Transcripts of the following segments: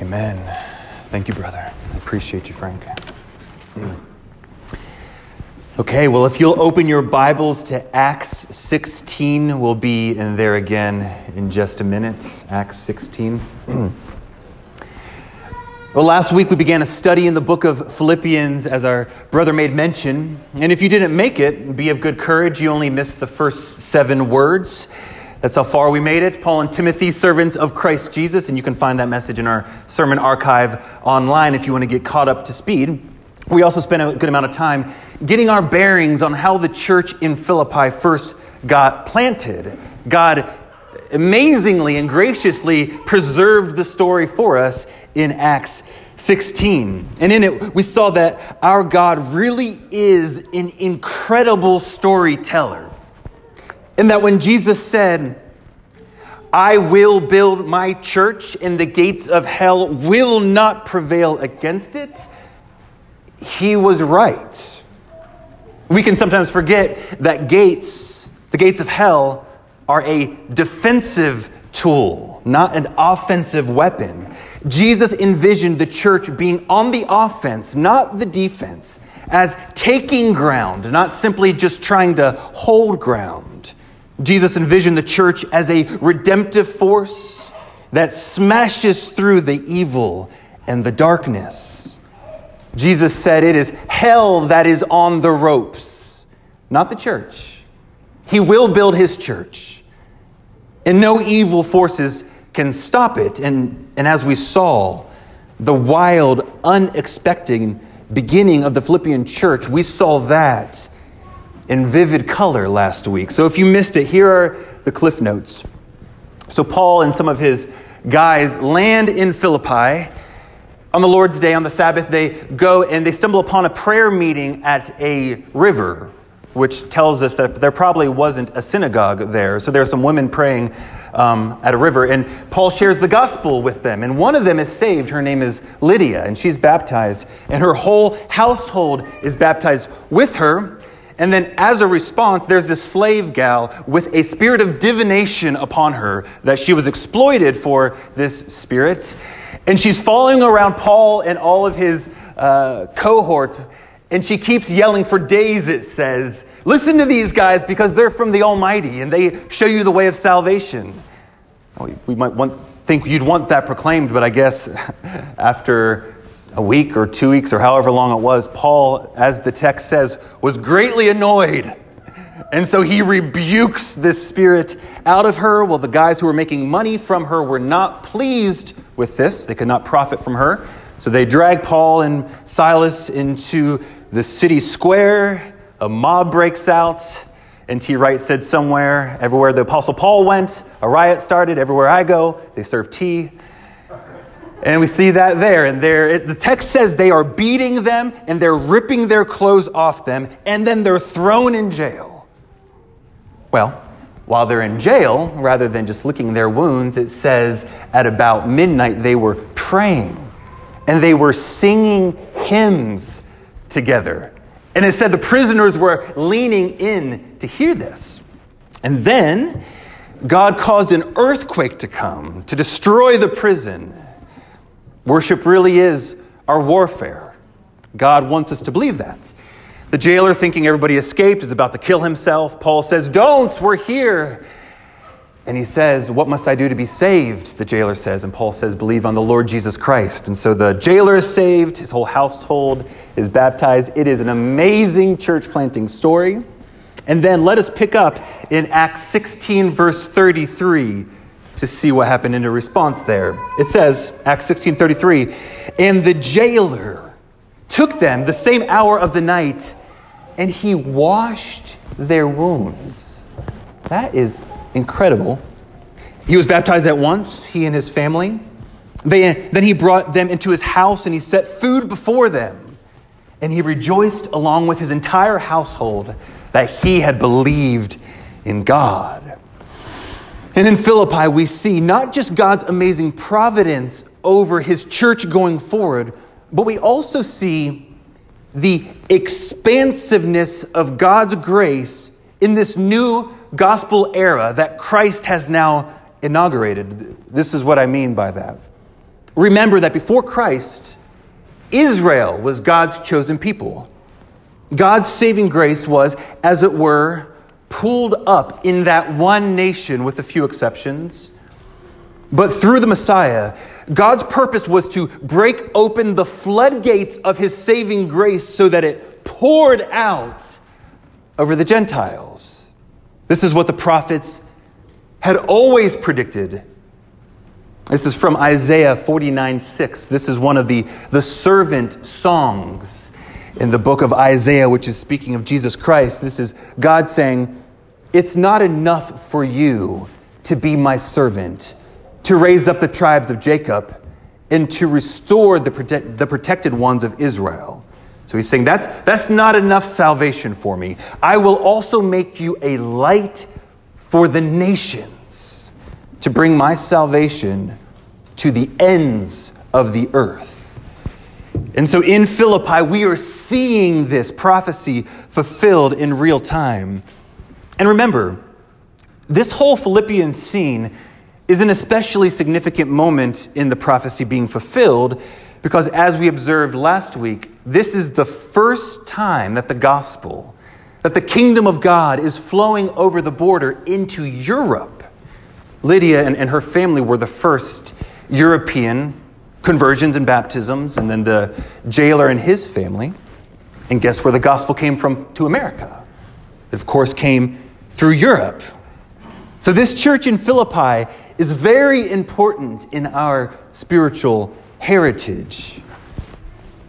Amen. Thank you, brother. I appreciate you, Frank. Okay, well, if you'll open your Bibles to Acts 16, we'll be in there again in just a minute. Acts 16. Mm. Well, last week we began a study in the book of Philippians, as our brother made mention. And if you didn't make it, be of good courage. You only missed the first seven words. That's how far we made it. Paul and Timothy, servants of Christ Jesus. And you can find that message in our sermon archive online if you want to get caught up to speed. We also spent a good amount of time getting our bearings on how the church in Philippi first got planted. God amazingly and graciously preserved the story for us in Acts 16. And in it, we saw that our God really is an incredible storyteller. And that when Jesus said, I will build my church, and the gates of hell will not prevail against it he was right. We can sometimes forget that gates, the gates of hell, are a defensive tool, not an offensive weapon. Jesus envisioned the church being on the offense, not the defense, as taking ground, not simply just trying to hold ground. Jesus envisioned the church as a redemptive force that smashes through the evil and the darkness. Jesus said it is hell that is on the ropes, not the church. He will build his church, and no evil forces can stop it. And, and as we saw, the wild, unexpected beginning of the Philippian church, we saw that in vivid color last week. So if you missed it, here are the cliff notes. So Paul and some of his guys land in Philippi on the Lord's Day, on the Sabbath, they go and they stumble upon a prayer meeting at a river, which tells us that there probably wasn't a synagogue there. So there are some women praying um, at a river, and Paul shares the gospel with them. And one of them is saved. Her name is Lydia, and she's baptized, and her whole household is baptized with her. And then, as a response, there's this slave gal with a spirit of divination upon her that she was exploited for this spirit. And she's following around Paul and all of his uh, cohort, and she keeps yelling for days, it says, Listen to these guys because they're from the Almighty and they show you the way of salvation. We might want, think you'd want that proclaimed, but I guess after a week or two weeks or however long it was, Paul, as the text says, was greatly annoyed. And so he rebukes this spirit out of her. Well, the guys who were making money from her were not pleased with this. They could not profit from her. So they drag Paul and Silas into the city square. A mob breaks out. N.T. Wright said somewhere, everywhere the Apostle Paul went, a riot started. Everywhere I go, they serve tea. And we see that there. And there, it, the text says they are beating them and they're ripping their clothes off them, and then they're thrown in jail. Well, while they're in jail, rather than just licking their wounds, it says at about midnight they were praying and they were singing hymns together. And it said the prisoners were leaning in to hear this. And then God caused an earthquake to come to destroy the prison. Worship really is our warfare. God wants us to believe that. The jailer, thinking everybody escaped, is about to kill himself. Paul says, Don't, we're here. And he says, What must I do to be saved? The jailer says. And Paul says, Believe on the Lord Jesus Christ. And so the jailer is saved, his whole household is baptized. It is an amazing church planting story. And then let us pick up in Acts 16, verse 33, to see what happened in a response there. It says, Acts 16, 33, and the jailer took them the same hour of the night, and he washed their wounds. That is incredible. He was baptized at once, he and his family. They, then he brought them into his house and he set food before them. And he rejoiced along with his entire household that he had believed in God. And in Philippi, we see not just God's amazing providence over his church going forward, but we also see the expansiveness of God's grace in this new gospel era that Christ has now inaugurated. This is what I mean by that. remember that before Christ, Israel was God's chosen people. God's saving grace was, as it were, pooled up in that one nation with a few exceptions. But through the Messiah, God's purpose was to break open the floodgates of his saving grace so that it poured out over the Gentiles. This is what the prophets had always predicted. This is from Isaiah 49 6. This is one of the, the servant songs in the book of Isaiah, which is speaking of Jesus Christ. This is God saying, It's not enough for you to be my servant to raise up the tribes of Jacob and to restore the, protect, the protected ones of Israel. So he's saying, that's, that's not enough salvation for me. I will also make you a light for the nations to bring my salvation to the ends of the earth. And so in Philippi, we are seeing this prophecy fulfilled in real time. And remember, this whole Philippian scene is an especially significant moment in the prophecy being fulfilled because, as we observed last week, this is the first time that the gospel, that the kingdom of God is flowing over the border into Europe. Lydia and, and her family were the first European conversions and baptisms, and then the jailer and his family. And guess where the gospel came from to America? It, of course, came through Europe. So, this church in Philippi is very important in our spiritual heritage.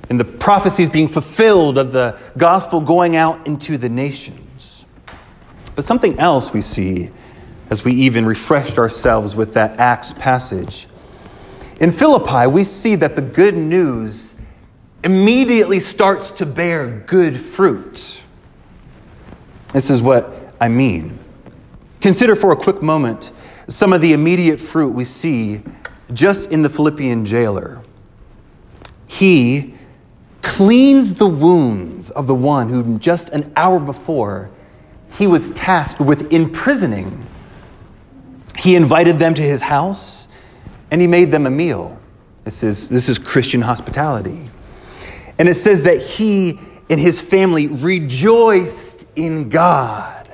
And the prophecies being fulfilled of the gospel going out into the nations. But something else we see as we even refreshed ourselves with that Acts passage. In Philippi, we see that the good news immediately starts to bear good fruit. This is what I mean. Consider for a quick moment some of the immediate fruit we see just in the Philippian jailer. He cleans the wounds of the one who just an hour before he was tasked with imprisoning. He invited them to his house and he made them a meal. This is, this is Christian hospitality. And it says that he and his family rejoiced in God.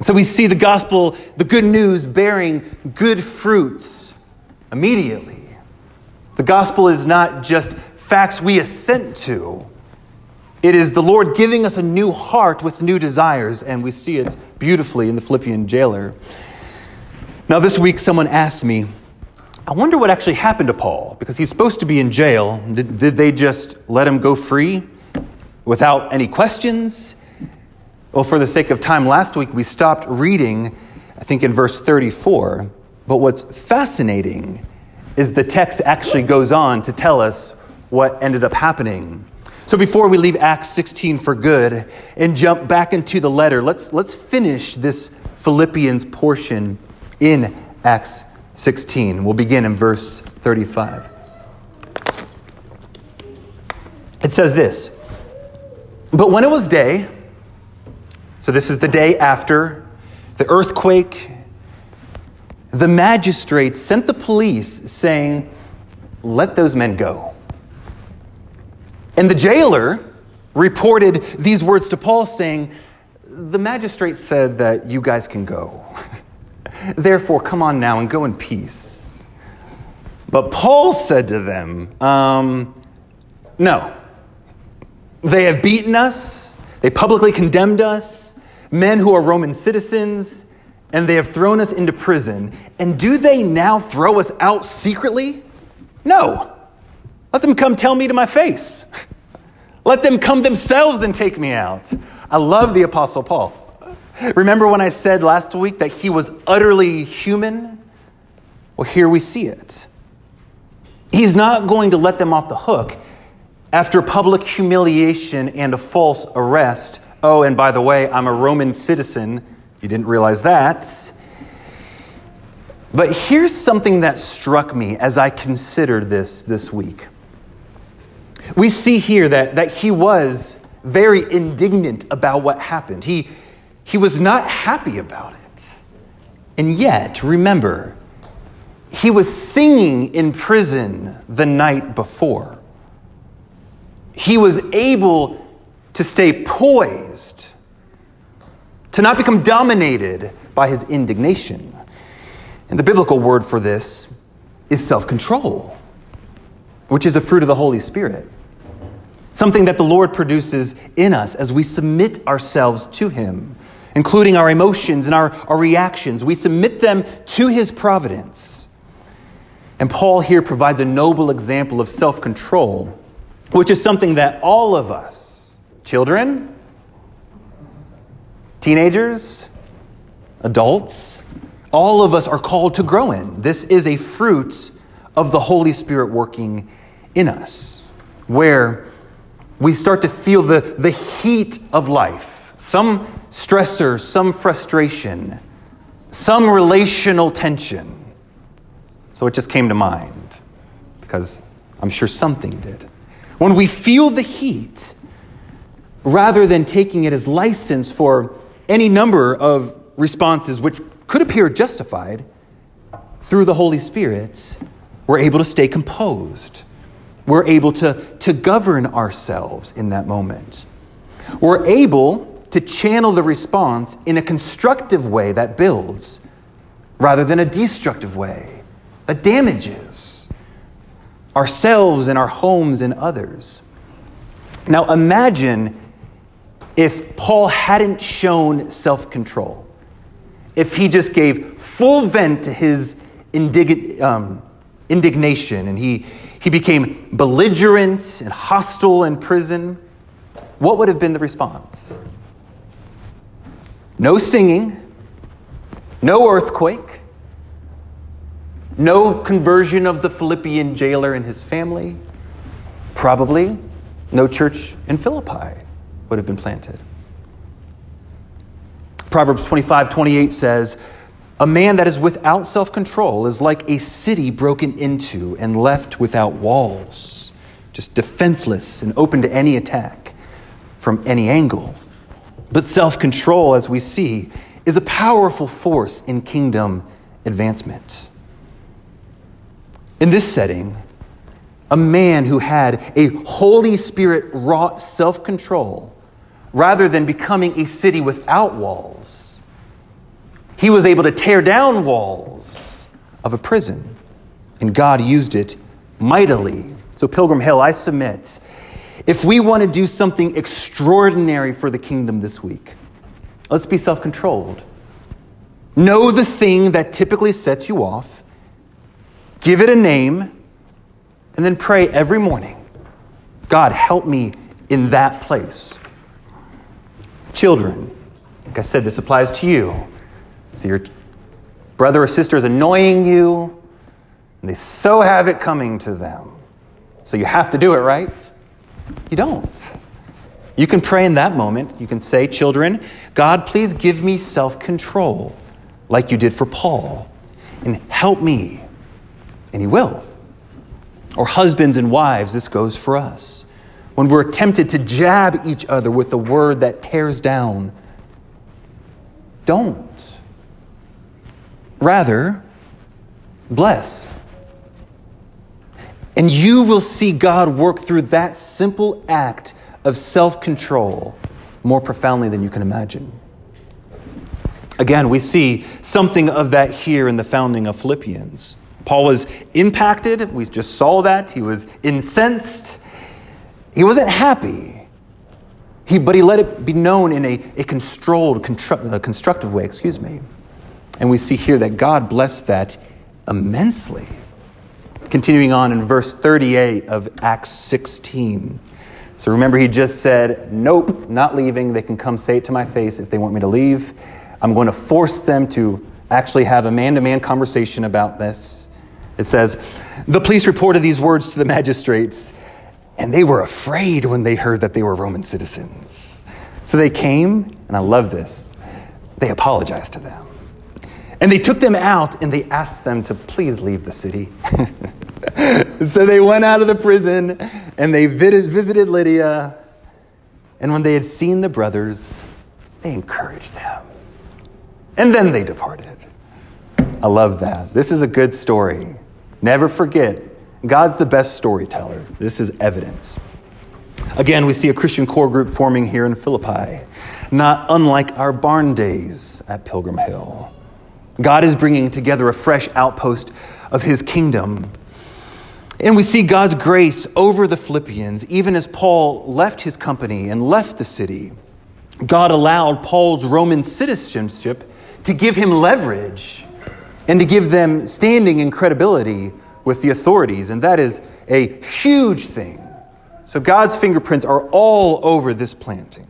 So we see the gospel, the good news, bearing good fruits immediately. The gospel is not just facts we assent to, it is the Lord giving us a new heart with new desires, and we see it beautifully in the Philippian jailer. Now, this week, someone asked me, I wonder what actually happened to Paul, because he's supposed to be in jail. Did, did they just let him go free without any questions? Well, for the sake of time, last week we stopped reading, I think in verse 34. But what's fascinating is the text actually goes on to tell us what ended up happening. So before we leave Acts 16 for good and jump back into the letter, let's, let's finish this Philippians portion in Acts 16. We'll begin in verse 35. It says this But when it was day, so, this is the day after the earthquake. The magistrates sent the police saying, Let those men go. And the jailer reported these words to Paul, saying, The magistrate said that you guys can go. Therefore, come on now and go in peace. But Paul said to them, um, No. They have beaten us, they publicly condemned us men who are Roman citizens, and they have thrown us into prison. And do they now throw us out secretly? No. Let them come tell me to my face. Let them come themselves and take me out. I love the Apostle Paul. Remember when I said last week that he was utterly human? Well, here we see it. He's not going to let them off the hook after public humiliation and a false arrest Oh, and by the way, I'm a Roman citizen. You didn't realize that. But here's something that struck me as I considered this this week. We see here that, that he was very indignant about what happened. He, he was not happy about it. And yet, remember, he was singing in prison the night before. He was able to stay poised, to not become dominated by his indignation. And the biblical word for this is self control, which is a fruit of the Holy Spirit. Something that the Lord produces in us as we submit ourselves to Him, including our emotions and our, our reactions. We submit them to His providence. And Paul here provides a noble example of self control, which is something that all of us, children, teenagers, adults, all of us are called to grow in. This is a fruit of the Holy Spirit working in us, where we start to feel the, the heat of life, some stressor, some frustration, some relational tension. So it just came to mind because I'm sure something did. When we feel the heat, rather than taking it as license for any number of responses which could appear justified, through the Holy Spirit, we're able to stay composed. We're able to, to govern ourselves in that moment. We're able to channel the response in a constructive way that builds rather than a destructive way that damages ourselves and our homes and others. Now imagine if Paul hadn't shown self control if he just gave full vent to his indig- um, indignation and he, he became belligerent and hostile in prison, what would have been the response? No singing, no earthquake, no conversion of the Philippian jailer and his family, probably no church in Philippi would have been planted. Proverbs 25, 28 says, A man that is without self control is like a city broken into and left without walls, just defenseless and open to any attack from any angle. But self control, as we see, is a powerful force in kingdom advancement. In this setting, a man who had a Holy Spirit wrought self control rather than becoming a city without walls. He was able to tear down walls of a prison, and God used it mightily. So, Pilgrim Hill, I submit if we want to do something extraordinary for the kingdom this week, let's be self controlled. Know the thing that typically sets you off, give it a name, and then pray every morning God, help me in that place. Children, like I said, this applies to you. So your brother or sister is annoying you, and they so have it coming to them. So you have to do it, right? You don't. You can pray in that moment. You can say, Children, God, please give me self control, like you did for Paul, and help me. And He will. Or husbands and wives, this goes for us when we're tempted to jab each other with a word that tears down. Don't. Rather, bless. And you will see God work through that simple act of self control more profoundly than you can imagine. Again, we see something of that here in the founding of Philippians. Paul was impacted. We just saw that. He was incensed. He wasn't happy, he, but he let it be known in a, a controlled, a constructive way, excuse me. And we see here that God blessed that immensely. Continuing on in verse 38 of Acts 16. So remember, he just said, Nope, not leaving. They can come say it to my face if they want me to leave. I'm going to force them to actually have a man to man conversation about this. It says, The police reported these words to the magistrates, and they were afraid when they heard that they were Roman citizens. So they came, and I love this. They apologized to them. And they took them out and they asked them to please leave the city. so they went out of the prison and they visited Lydia. And when they had seen the brothers, they encouraged them. And then they departed. I love that. This is a good story. Never forget, God's the best storyteller. This is evidence. Again, we see a Christian core group forming here in Philippi, not unlike our barn days at Pilgrim Hill. God is bringing together a fresh outpost of his kingdom. And we see God's grace over the Philippians, even as Paul left his company and left the city. God allowed Paul's Roman citizenship to give him leverage and to give them standing and credibility with the authorities. And that is a huge thing. So God's fingerprints are all over this planting.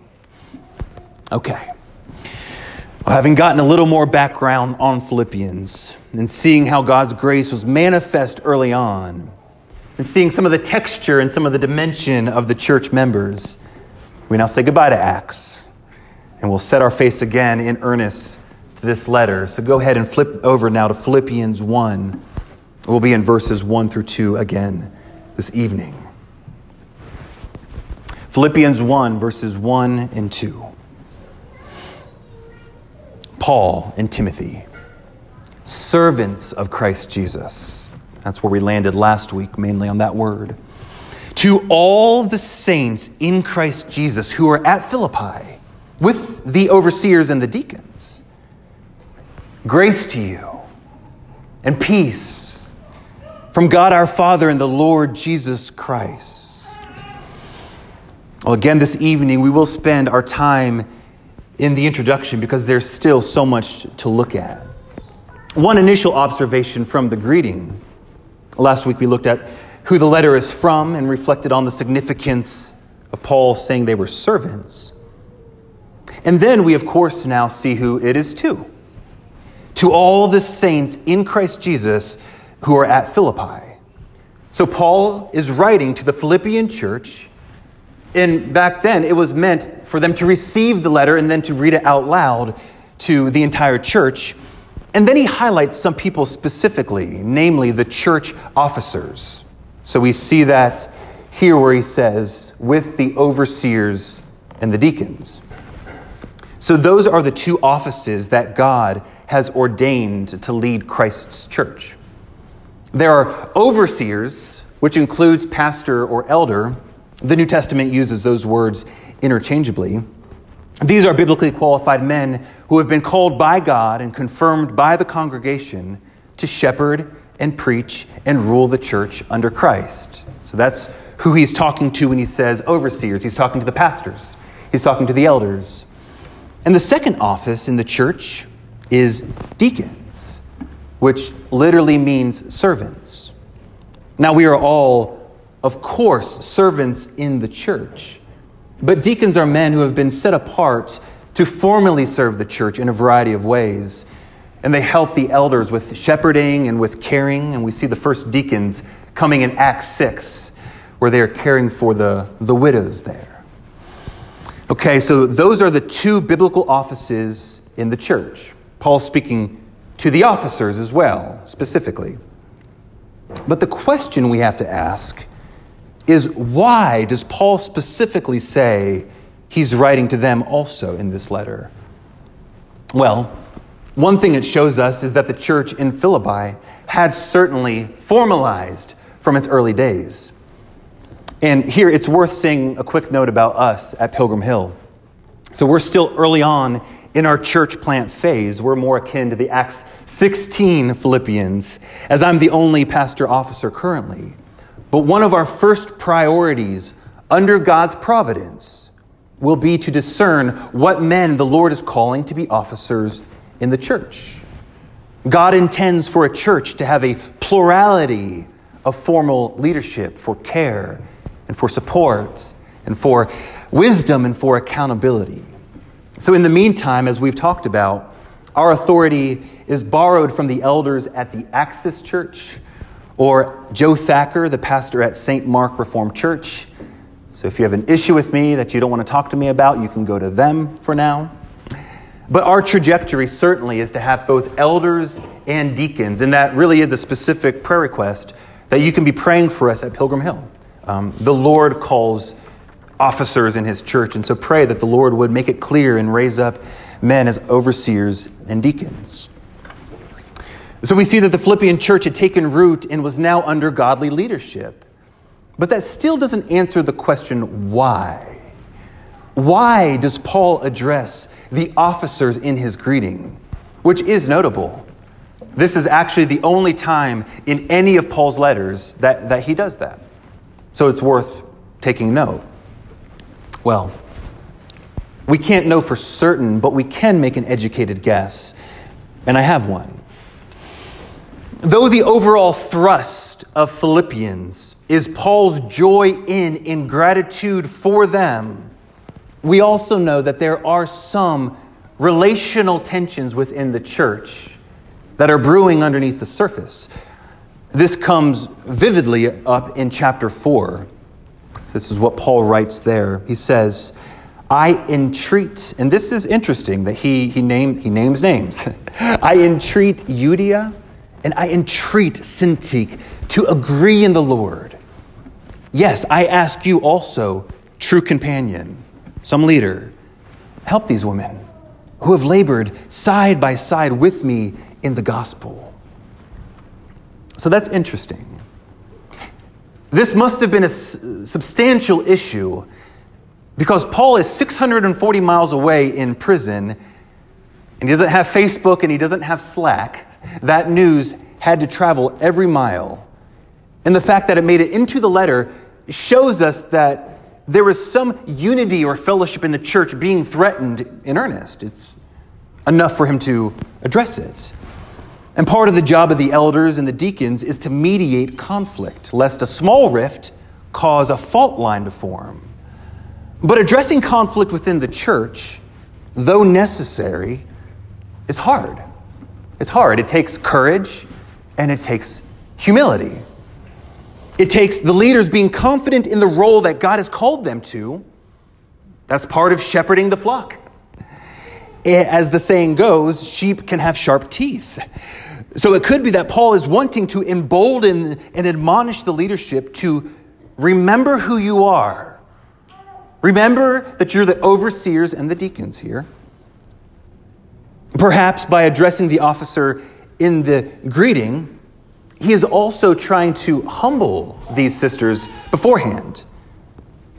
Okay. Well, having gotten a little more background on Philippians and seeing how God's grace was manifest early on, and seeing some of the texture and some of the dimension of the church members, we now say goodbye to Acts. And we'll set our face again in earnest to this letter. So go ahead and flip over now to Philippians 1. We'll be in verses 1 through 2 again this evening. Philippians 1, verses 1 and 2. Paul and Timothy, servants of Christ Jesus. That's where we landed last week, mainly on that word. To all the saints in Christ Jesus who are at Philippi, with the overseers and the deacons, grace to you and peace from God our Father and the Lord Jesus Christ. Well, again, this evening we will spend our time in the introduction because there's still so much to look at. One initial observation from the greeting. Last week we looked at who the letter is from and reflected on the significance of Paul saying they were servants. And then we, of course, now see who it is to. To all the saints in Christ Jesus who are at Philippi. So Paul is writing to the Philippian church and back then, it was meant for them to receive the letter and then to read it out loud to the entire church. And then he highlights some people specifically, namely the church officers. So we see that here where he says, with the overseers and the deacons. So those are the two offices that God has ordained to lead Christ's church. There are overseers, which includes pastor or elder, the New Testament uses those words interchangeably. These are biblically qualified men who have been called by God and confirmed by the congregation to shepherd and preach and rule the church under Christ. So that's who he's talking to when he says overseers. He's talking to the pastors, he's talking to the elders. And the second office in the church is deacons, which literally means servants. Now, we are all of course, servants in the church. But deacons are men who have been set apart to formally serve the church in a variety of ways. And they help the elders with shepherding and with caring. And we see the first deacons coming in Acts 6, where they are caring for the, the widows there. Okay, so those are the two biblical offices in the church. Paul's speaking to the officers as well, specifically. But the question we have to ask is why does Paul specifically say he's writing to them also in this letter? Well, one thing it shows us is that the church in Philippi had certainly formalized from its early days. And here it's worth saying a quick note about us at Pilgrim Hill. So we're still early on in our church plant phase. We're more akin to the Acts 16 Philippians, as I'm the only pastor officer currently. But one of our first priorities under God's providence will be to discern what men the Lord is calling to be officers in the church. God intends for a church to have a plurality of formal leadership for care and for support and for wisdom and for accountability. So, in the meantime, as we've talked about, our authority is borrowed from the elders at the Axis Church or Joe Thacker, the pastor at St. Mark Reformed Church. So if you have an issue with me that you don't want to talk to me about, you can go to them for now. But our trajectory certainly is to have both elders and deacons, and that really is a specific prayer request that you can be praying for us at Pilgrim Hill. Um, the Lord calls officers in his church, and so pray that the Lord would make it clear and raise up men as overseers and deacons. So we see that the Philippian church had taken root and was now under godly leadership. But that still doesn't answer the question why. Why does Paul address the officers in his greeting, which is notable? This is actually the only time in any of Paul's letters that, that he does that. So it's worth taking note. Well, we can't know for certain, but we can make an educated guess. And I have one. Though the overall thrust of Philippians is Paul's joy in in gratitude for them, we also know that there are some relational tensions within the church that are brewing underneath the surface. This comes vividly up in chapter 4. This is what Paul writes there. He says, I entreat, and this is interesting that he, he, name, he names names. I entreat Euodia and I entreat Syntyche to agree in the Lord. Yes, I ask you also, true companion, some leader, help these women who have labored side by side with me in the gospel. So that's interesting. This must have been a substantial issue because Paul is 640 miles away in prison and he doesn't have Facebook and he doesn't have Slack. That news had to travel every mile. And the fact that it made it into the letter shows us that there was some unity or fellowship in the church being threatened in earnest. It's enough for him to address it. And part of the job of the elders and the deacons is to mediate conflict, lest a small rift cause a fault line to form. But addressing conflict within the church, though necessary, is hard. It's hard. It takes courage and it takes humility. It takes the leaders being confident in the role that God has called them to. That's part of shepherding the flock. Eh, as the saying goes, sheep can have sharp teeth. So it could be that Paul is wanting to embolden and admonish the leadership to remember who you are. Remember that you're the overseers and the deacons here. Perhaps by addressing the officer in the greeting, he is also trying to humble these sisters beforehand.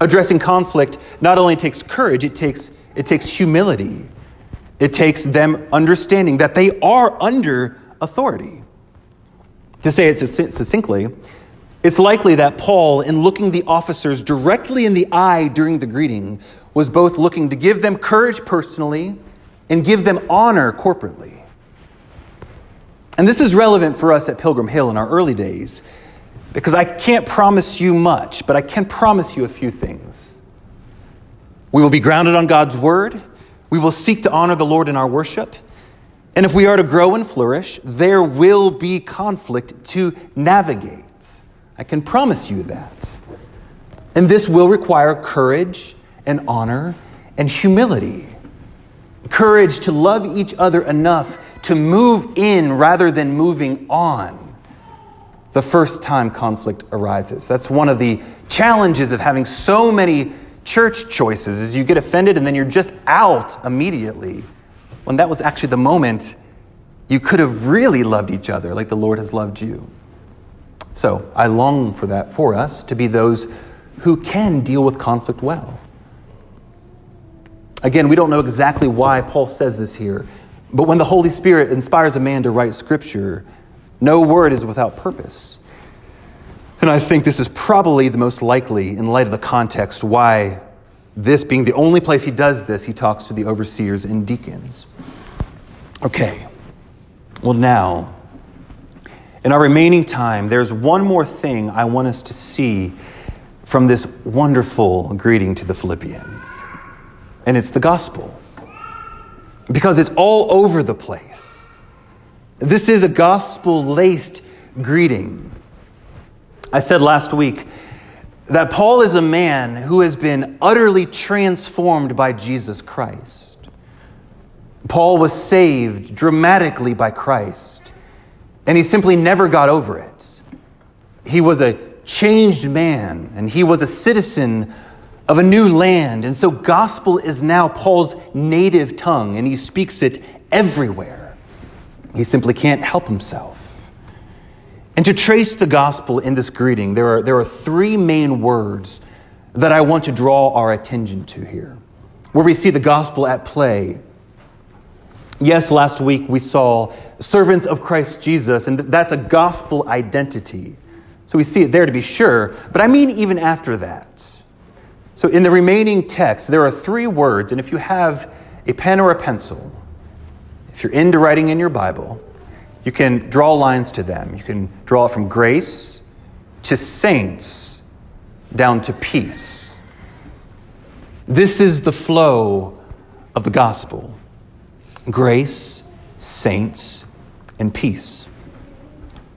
Addressing conflict not only takes courage, it takes, it takes humility. It takes them understanding that they are under authority. To say it succinctly, it's likely that Paul, in looking the officers directly in the eye during the greeting, was both looking to give them courage personally and give them honor corporately. And this is relevant for us at Pilgrim Hill in our early days because I can't promise you much, but I can promise you a few things. We will be grounded on God's word. We will seek to honor the Lord in our worship. And if we are to grow and flourish, there will be conflict to navigate. I can promise you that. And this will require courage and honor and humility. Courage to love each other enough to move in rather than moving on the first time conflict arises. That's one of the challenges of having so many church choices is you get offended and then you're just out immediately when that was actually the moment you could have really loved each other like the Lord has loved you. So I long for that for us to be those who can deal with conflict well. Again, we don't know exactly why Paul says this here, but when the Holy Spirit inspires a man to write scripture, no word is without purpose. And I think this is probably the most likely, in light of the context, why this being the only place he does this, he talks to the overseers and deacons. Okay, well, now, in our remaining time, there's one more thing I want us to see from this wonderful greeting to the Philippians, and it's the gospel. Because it's all over the place. This is a gospel laced greeting. I said last week that Paul is a man who has been utterly transformed by Jesus Christ. Paul was saved dramatically by Christ, and he simply never got over it. He was a changed man, and he was a citizen of a new land. And so, gospel is now Paul's native tongue, and he speaks it everywhere. He simply can't help himself. And to trace the gospel in this greeting, there are, there are three main words that I want to draw our attention to here, where we see the gospel at play. Yes, last week we saw servants of Christ Jesus, and that's a gospel identity. So we see it there to be sure, but I mean even after that. So in the remaining text, there are three words, and if you have a pen or a pencil, if you're into writing in your Bible, you can draw lines to them. You can draw from grace to saints down to peace. This is the flow of the gospel grace, saints, and peace.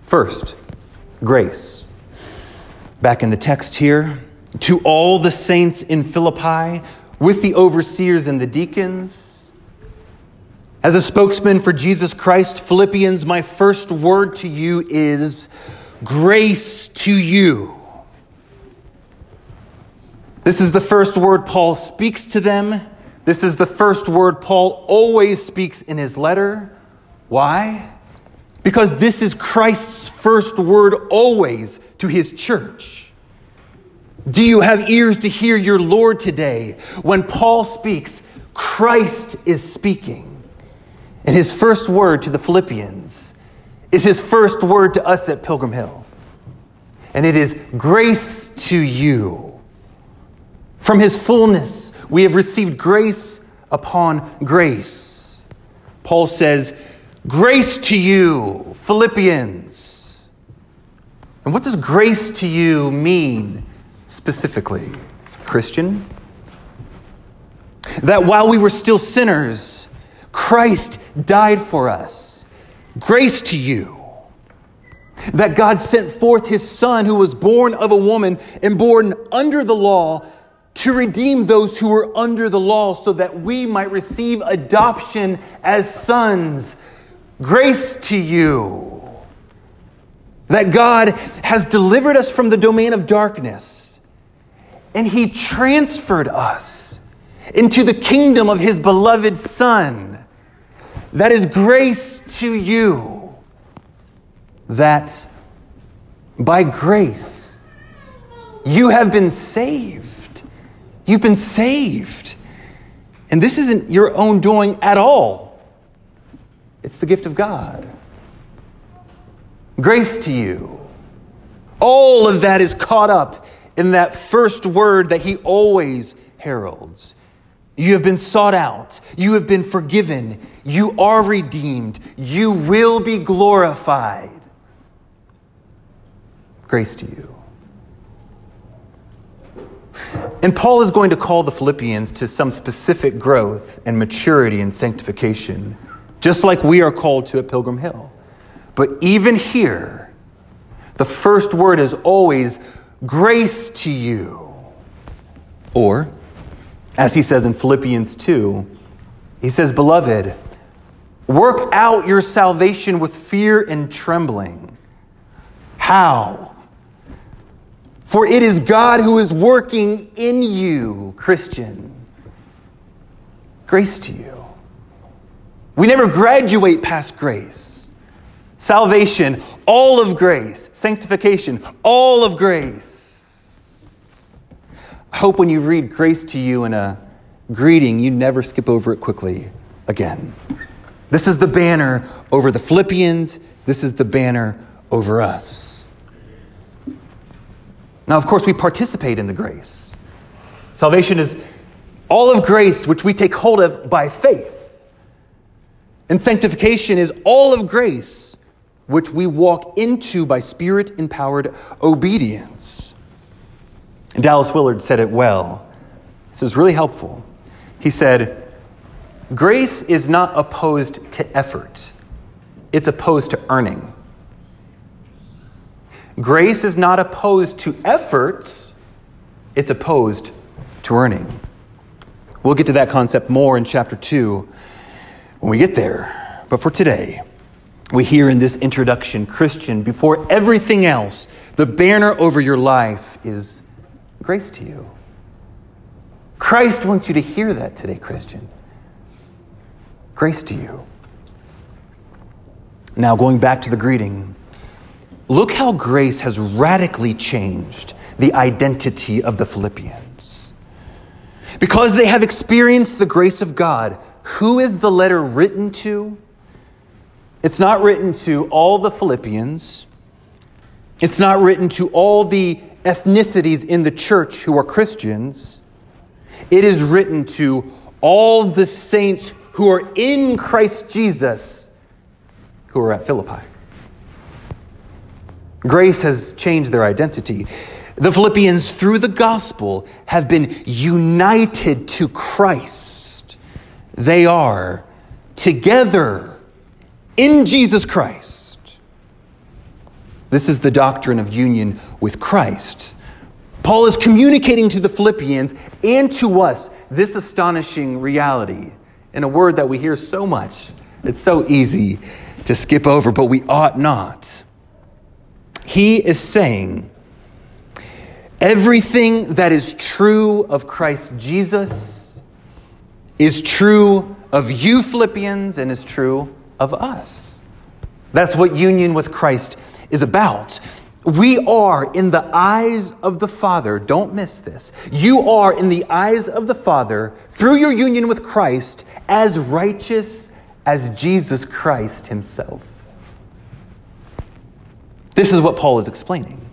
First, grace. Back in the text here, to all the saints in Philippi, with the overseers and the deacons, as a spokesman for Jesus Christ, Philippians, my first word to you is grace to you. This is the first word Paul speaks to them. This is the first word Paul always speaks in his letter. Why? Because this is Christ's first word always to his church. Do you have ears to hear your Lord today? When Paul speaks, Christ is speaking. And his first word to the Philippians is his first word to us at Pilgrim Hill. And it is grace to you. From his fullness, we have received grace upon grace. Paul says, Grace to you, Philippians. And what does grace to you mean specifically, Christian? That while we were still sinners, Christ died for us. Grace to you. That God sent forth his Son, who was born of a woman and born under the law, to redeem those who were under the law, so that we might receive adoption as sons. Grace to you. That God has delivered us from the domain of darkness, and he transferred us into the kingdom of his beloved Son that is grace to you. That by grace you have been saved. You've been saved. And this isn't your own doing at all, it's the gift of God. Grace to you. All of that is caught up in that first word that he always heralds you have been sought out. You have been forgiven. You are redeemed. You will be glorified. Grace to you. And Paul is going to call the Philippians to some specific growth and maturity and sanctification, just like we are called to at Pilgrim Hill. But even here, the first word is always grace to you. Or, as he says in Philippians 2, he says, Beloved, work out your salvation with fear and trembling. How? For it is God who is working in you, Christian. Grace to you. We never graduate past grace. Salvation, all of grace. Sanctification, all of grace. I hope when you read grace to you in a greeting, you never skip over it quickly again. This is the banner over the Philippians. This is the banner over us. Now, of course, we participate in the grace. Salvation is all of grace which we take hold of by faith. And sanctification is all of grace which we walk into by spirit empowered obedience. And Dallas Willard said it well. This is really helpful. He said, Grace is not opposed to effort, it's opposed to earning. Grace is not opposed to effort, it's opposed to earning. We'll get to that concept more in chapter 2 when we get there. But for today, we hear in this introduction Christian, before everything else, the banner over your life is grace to you. Christ wants you to hear that today, Christian. Grace to you. Now, going back to the greeting, look how grace has radically changed the identity of the Philippians. Because they have experienced the grace of God, who is the letter written to? It's not written to all the Philippians. It's not written to all the ethnicities in the church who are Christians. It is written to all the saints who are in Christ Jesus who are at Philippi. Grace has changed their identity. The Philippians, through the gospel, have been united to Christ. They are together in Jesus Christ. This is the doctrine of union with Christ. Paul is communicating to the Philippians and to us this astonishing reality in a word that we hear so much. It's so easy to skip over, but we ought not. He is saying, everything that is true of Christ Jesus is true of you, Philippians, and is true of us. That's what union with Christ is about. We are in the eyes of the Father, don't miss this. You are in the eyes of the Father through your union with Christ as righteous as Jesus Christ himself. This is what Paul is explaining.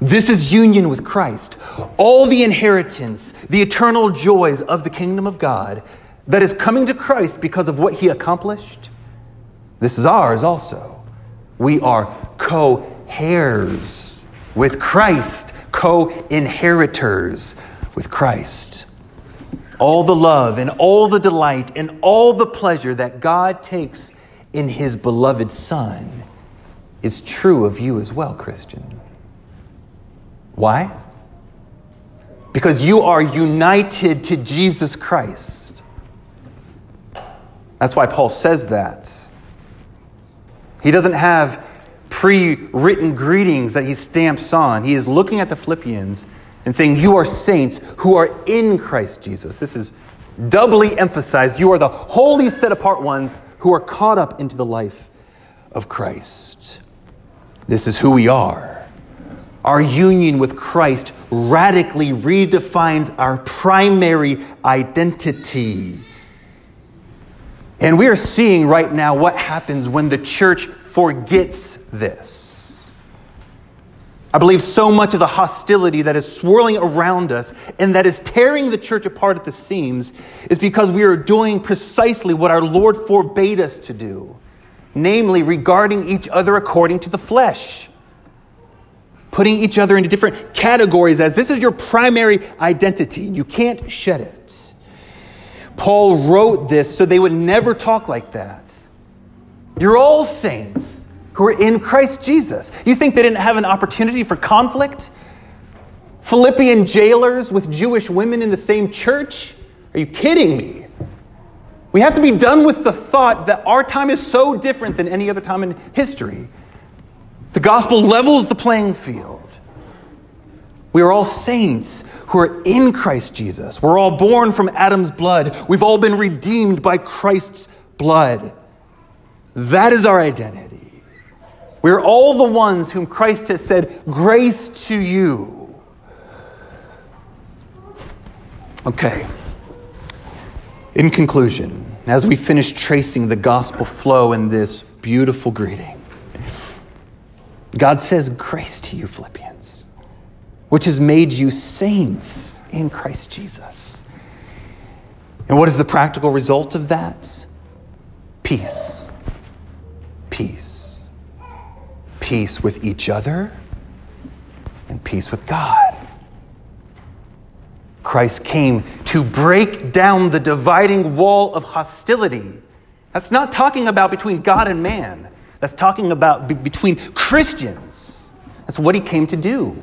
This is union with Christ. All the inheritance, the eternal joys of the kingdom of God that is coming to Christ because of what he accomplished, this is ours also. We are co heirs with Christ, co inheritors with Christ. All the love and all the delight and all the pleasure that God takes in his beloved Son is true of you as well, Christian. Why? Because you are united to Jesus Christ. That's why Paul says that. He doesn't have pre written greetings that he stamps on. He is looking at the Philippians and saying, You are saints who are in Christ Jesus. This is doubly emphasized. You are the holy, set apart ones who are caught up into the life of Christ. This is who we are. Our union with Christ radically redefines our primary identity. And we are seeing right now what happens when the church forgets this. I believe so much of the hostility that is swirling around us and that is tearing the church apart at the seams is because we are doing precisely what our Lord forbade us to do, namely regarding each other according to the flesh. Putting each other into different categories as this is your primary identity. and You can't shed it. Paul wrote this so they would never talk like that. You're all saints who are in Christ Jesus. You think they didn't have an opportunity for conflict? Philippian jailers with Jewish women in the same church? Are you kidding me? We have to be done with the thought that our time is so different than any other time in history. The gospel levels the playing field. We are all saints who are in Christ Jesus. We're all born from Adam's blood. We've all been redeemed by Christ's blood. That is our identity. We're all the ones whom Christ has said, Grace to you. Okay. In conclusion, as we finish tracing the gospel flow in this beautiful greeting, God says, Grace to you, Philippians, which has made you saints in Christ Jesus. And what is the practical result of that? Peace peace peace with each other and peace with God. Christ came to break down the dividing wall of hostility. That's not talking about between God and man. That's talking about be- between Christians. That's what he came to do.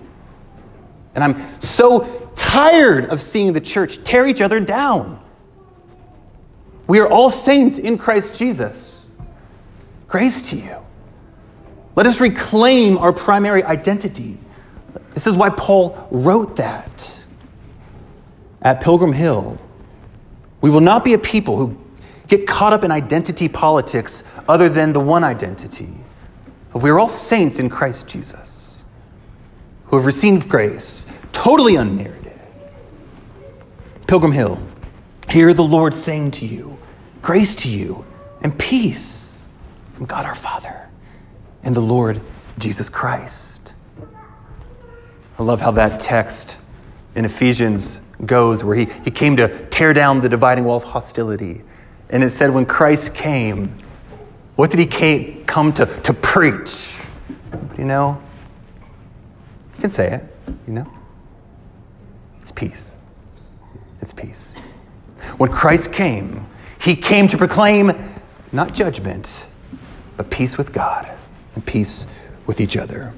And I'm so tired of seeing the church tear each other down. We are all saints in Christ Jesus. Grace to you. Let us reclaim our primary identity. This is why Paul wrote that at Pilgrim Hill. We will not be a people who get caught up in identity politics other than the one identity. We are all saints in Christ Jesus who have received grace, totally unmerited. Pilgrim Hill, hear the Lord saying to you, grace to you and peace from God our Father and the Lord Jesus Christ. I love how that text in Ephesians goes, where he, he came to tear down the dividing wall of hostility. And it said, when Christ came, what did he come to, to preach? You know, you can say it, you know? It's peace. It's peace. When Christ came, he came to proclaim not judgment, but peace with God and peace with each other.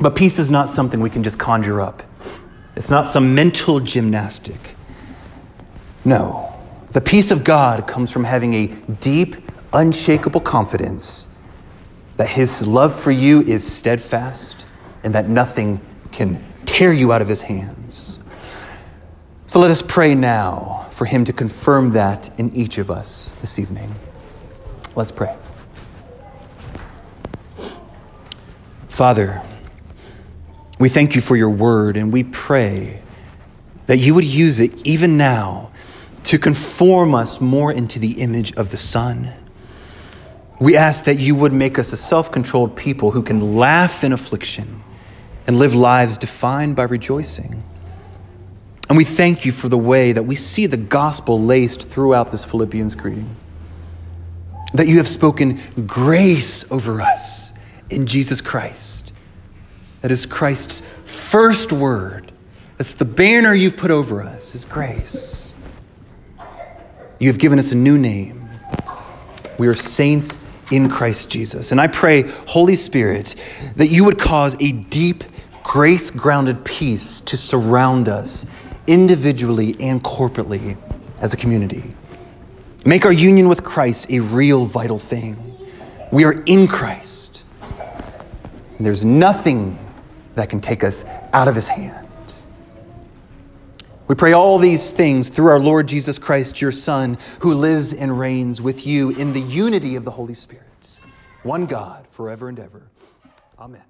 But peace is not something we can just conjure up. It's not some mental gymnastic. No. The peace of God comes from having a deep, unshakable confidence that His love for you is steadfast and that nothing can tear you out of His hands. So let us pray now for Him to confirm that in each of us this evening. Let's pray. Father, we thank you for your word, and we pray that you would use it even now to conform us more into the image of the Son. We ask that you would make us a self controlled people who can laugh in affliction and live lives defined by rejoicing. And we thank you for the way that we see the gospel laced throughout this Philippians greeting. That you have spoken grace over us in Jesus Christ that is Christ's first word. That's the banner you've put over us, is grace. You have given us a new name. We are saints in Christ Jesus. And I pray, Holy Spirit, that you would cause a deep, grace grounded peace to surround us individually and corporately as a community. Make our union with Christ a real, vital thing. We are in Christ. And there's nothing that can take us out of his hand. We pray all these things through our Lord Jesus Christ, your Son, who lives and reigns with you in the unity of the Holy Spirit, one God, forever and ever. Amen.